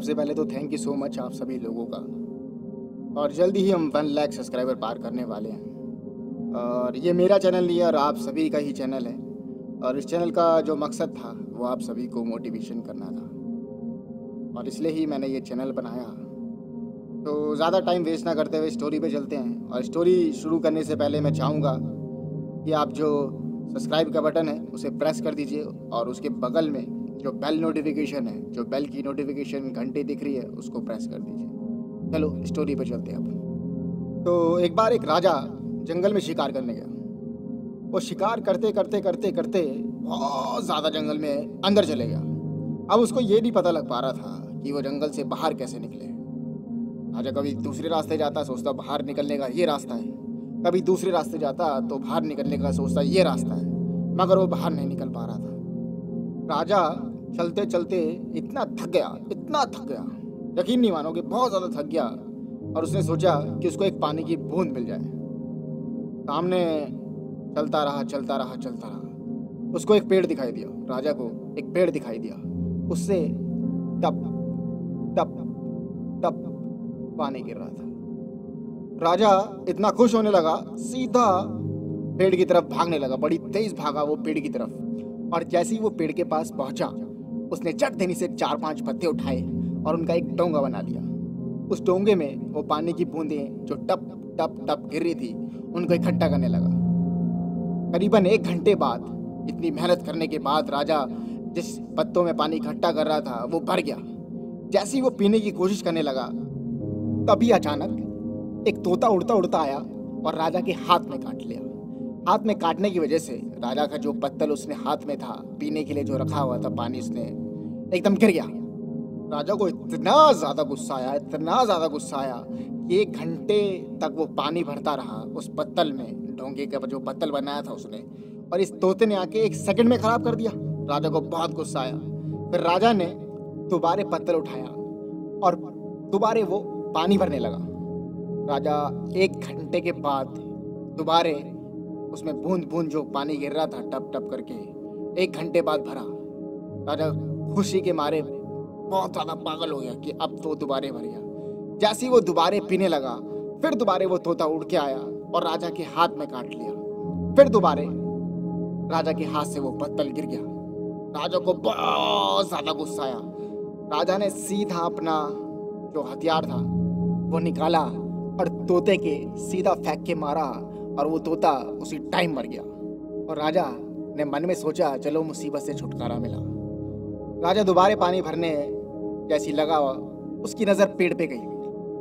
सबसे पहले तो थैंक यू सो मच आप सभी लोगों का। और जल्दी ही हम वन लाख सब्सक्राइबर पार करने वाले हैं। और ये मेरा चैनल नहीं है और आप सभी का ही चैनल है। और इस चैनल का जो मकसद था, वो आप सभी को मोटिवेशन करना था। और इसलिए ही मैंने ये चैनल बनाया। तो ज़्यादा टाइम वेस्ट ना करते हुए स्टोरी पे चलते हैं। और स्टोरी शुरू करने से पहले मैं चाहूँगा कि आप जो सब्सक्राइब का बटन है, उसे प्रेस कर दीजिए और उसके बगल में जो बेल नोटिफिकेशन है, जो बेल की नोटिफिकेशन घंटे दिख रही है, उसको प्रेस कर दीजिए। चलो स्टोरी पर चलते हैं अब तो एक बार एक राजा जंगल में शिकार करने गया। वो शिकार करते करते करते करते बहुत ज़्यादा जंगल में अंदर चले गया। अब उसको ये नहीं पता लग पा रहा था कि वो जंगल से बाहर कैसे निकले। राजा कभी दूसरे रास्ते जाता, सोचता बाहर निकलने का ये रास्ता है। कभी दूसरे रास्ते जाता तो बाहर निकलने का सोचता ये रास्ता है। मगर वो बाहर नहीं निकल पा रहा था। राजा चलते चलते इतना थक गया, इतना थक गया। यकीन नहीं मानोगे, बहुत ज़्यादा थक गया। और उसने सोचा कि उसको एक पानी की बूंद मिल जाए। सामने चलता रहा चलता रहा चलता रहा। उसको एक पेड़ दिखाई दिया, राजा को एक पेड़ दिखाई दिया। उससे टप टप टप पानी गिर रहा था। राजा इतना खुश होने लगा, सीधा पेड़ की तरफ़ भागने लगा। बड़ी तेज भागा वो पेड़ की तरफ़। और जैसे ही वो पेड़ के पास पहुँचा, उसने चट देनी से चार पाँच पत्ते उठाए और उनका एक डोंगा बना लिया। उस डोंगे में वो पानी की बूंदें जो टप टप टप गिर रही थी, उनको इकट्ठा करने लगा। करीबन एक घंटे बाद, इतनी मेहनत करने के बाद राजा जिस पत्तों में पानी इकट्ठा कर रहा था, वो भर गया। जैसे ही वो पीने की कोशिश करने लगा, तभी अचानक एक तोता उड़ता उड़ता आया और राजा के हाथ में काट लिया। हाथ में काटने की वजह से राजा का जो पत्तल उसने हाथ में था, पीने के लिए जो रखा हुआ था पानी उसने एकदम गिर गया। राजा को इतना ज़्यादा गुस्सा आया, इतना ज़्यादा गुस्सा आया कि एक घंटे तक वो पानी भरता रहा उस पत्तल में ढोंगे का जो पत्तल बनाया था उसने, और इस तोते ने आके एक सेकंड में ख़राब कर दिया। राजा को बहुत गुस्सा आया। फिर राजा ने दोबारे पत्तल उठाया और दोबारे वो पानी भरने लगा। राजा एक घंटे के बाद दोबारे उसमें बूंद बूंद जो पानी गिर रहा था टप टप करके, एक घंटे बाद भरा। राजा खुशी के मारे, बहुत ज़्यादा पागल हो गया कि अब तो दोबारे भर गया। जैसे ही वो दोबारे पीने लगा, फिर दोबारे वो तोता उड़ के आया और राजा के हाथ में काट लिया। फिर दोबारे राजा के हाथ से वो पत्तल गिर गया। राजा को बहुत ज़्यादा गुस्सा आया। राजा ने सीधा अपना जो हथियार था, वो निकाला और तोते के सीधा फेंक के मारा। और वो तोता उसी टाइम मर गया। और राजा ने मन में सोचा, चलो मुसीबत से छुटकारा मिला। राजा दोबारे पानी भरने जैसी लगा उसकी नज़र पेड़ पे गई।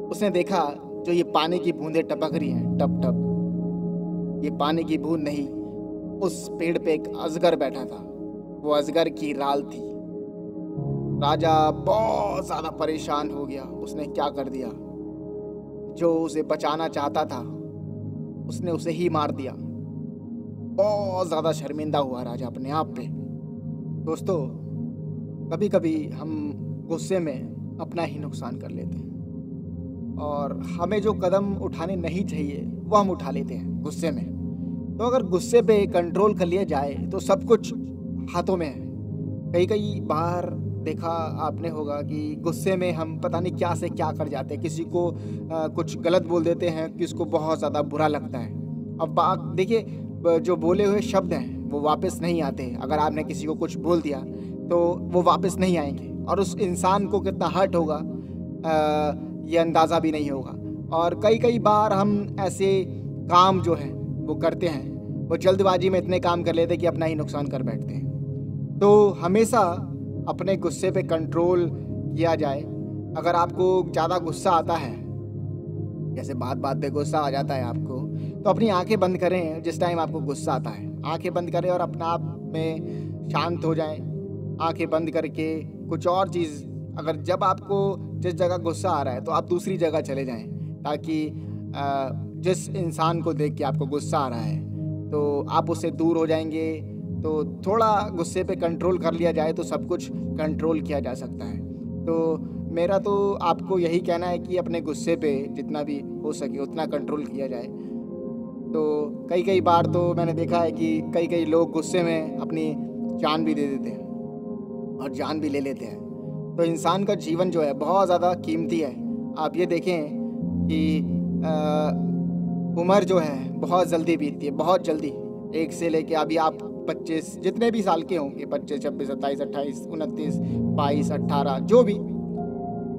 उसने देखा, जो ये पानी की बूंदें टपक रही हैं, टप टप। ये पानी की बूंद नहीं, उस पेड़ पे एक अजगर बैठा था। वो अजगर की राल थी। राजा बहुत ज़्यादा परेशान हो गया। उसने क्या कर दिया? जो उसे बचाना चाहता था उसने उसे ही मार दिया। बहुत ज़्यादा शर्मिंदा हुआ राजा अपने आप पे। दोस्तों कभी कभी हम गुस्से में अपना ही नुकसान कर लेते हैं। और हमें जो कदम उठाने नहीं चाहिए, वो हम उठा लेते हैं गुस्से में। तो अगर गुस्से पे कंट्रोल कर लिया जाए तो सब कुछ हाथों में है। कई कई बार देखा आपने होगा कि गुस्से में हम पता नहीं क्या से क्या कर जाते हैं। किसी को आ, कुछ गलत बोल देते हैं कि उसको बहुत ज़्यादा बुरा लगता है। अब बात देखिए जो बोले हुए शब्द हैं वो वापस नहीं आते अगर आपने किसी को कुछ बोल दिया तो वो वापस नहीं आएँगे। और उस इंसान को कितना हर्ट होगा आ, ये अंदाज़ा भी नहीं होगा। और कई कई बार हम ऐसे काम जो हैं वो करते हैं। वो जल्दबाजी में इतने काम कर लेते कि अपना ही नुकसान कर बैठते हैं। तो हमेशा अपने गुस्से पे कंट्रोल किया जाए। अगर आपको ज़्यादा गुस्सा आता है, जैसे बात बात पे गुस्सा आ जाता है आपको तो अपनी आँखें बंद करें जिस टाइम आपको गुस्सा आता है। आँखें बंद करें और अपना आप में शांत हो जाएँ। आँखें बंद करके कुछ और चीज़, अगर जब आपको जिस जगह गुस्सा आ रहा है तो आप दूसरी जगह चले जाएँ, ताकि जिस इंसान को देख के आपको गुस्सा आ रहा है तो आप उससे दूर हो जाएँगे। तो थोड़ा गुस्से पे कंट्रोल कर लिया जाए तो सब कुछ कंट्रोल किया जा सकता है। तो मेरा तो आपको यही कहना है कि अपने गुस्से पे जितना भी हो सके उतना कंट्रोल किया जाए। तो कई कई बार तो मैंने देखा है कि कई कई लोग गुस्से में अपनी जान भी दे देते हैं और जान भी ले लेते हैं। तो इंसान का जीवन जो है बहुत ज़्यादा कीमती है। आप ये देखें कि उम्र जो है बहुत जल्दी बीतती है, बहुत जल्दी। एक से लेके अभी आप पच्चीस, जितने भी साल के होंगे, पच्चीस, छब्बीस, सत्ताईस, अट्ठाईस, उनतीस, बाईस, अट्ठारह, जो भी।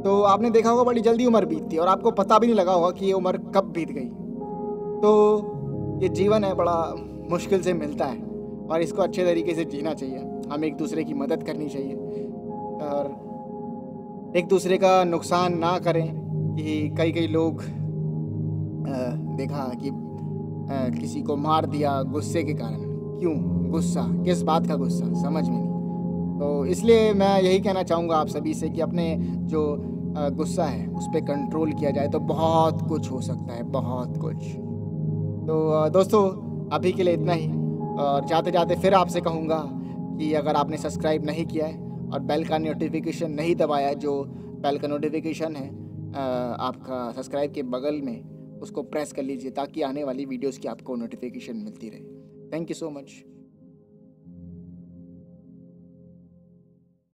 तो आपने देखा होगा बड़ी जल्दी उम्र बीतती है और आपको पता भी नहीं लगा होगा कि ये उम्र कब बीत गई। तो ये जीवन है, बड़ा मुश्किल से मिलता है और इसको अच्छे तरीके से जीना चाहिए। हमें एक दूसरे की मदद करनी चाहिए और एक दूसरे का नुकसान ना करें कि कई कई लोग देखा कि किसी को मार दिया गुस्से के कारण। क्यों? गुस्सा। किस बात का गुस्सा? समझ में नहीं। तो इसलिए मैं यही कहना चाहूँगा आप सभी से कि अपने जो गुस्सा है, उस पर कंट्रोल किया जाए तो बहुत कुछ हो सकता है, बहुत कुछ। तो दोस्तों, अभी के लिए इतना ही। और जाते जाते फिर आपसे कहूँगा कि अगर आपने सब्सक्राइब नहीं किया है और बेल का नोटिफिकेशन नहीं दबाया जो बेल का नोटिफिकेशन है आपका सब्सक्राइब के बगल में, उसको प्रेस कर लीजिए, ताकि आने वाली वीडियोस की आपको नोटिफिकेशन मिलती रहे। Thank you so much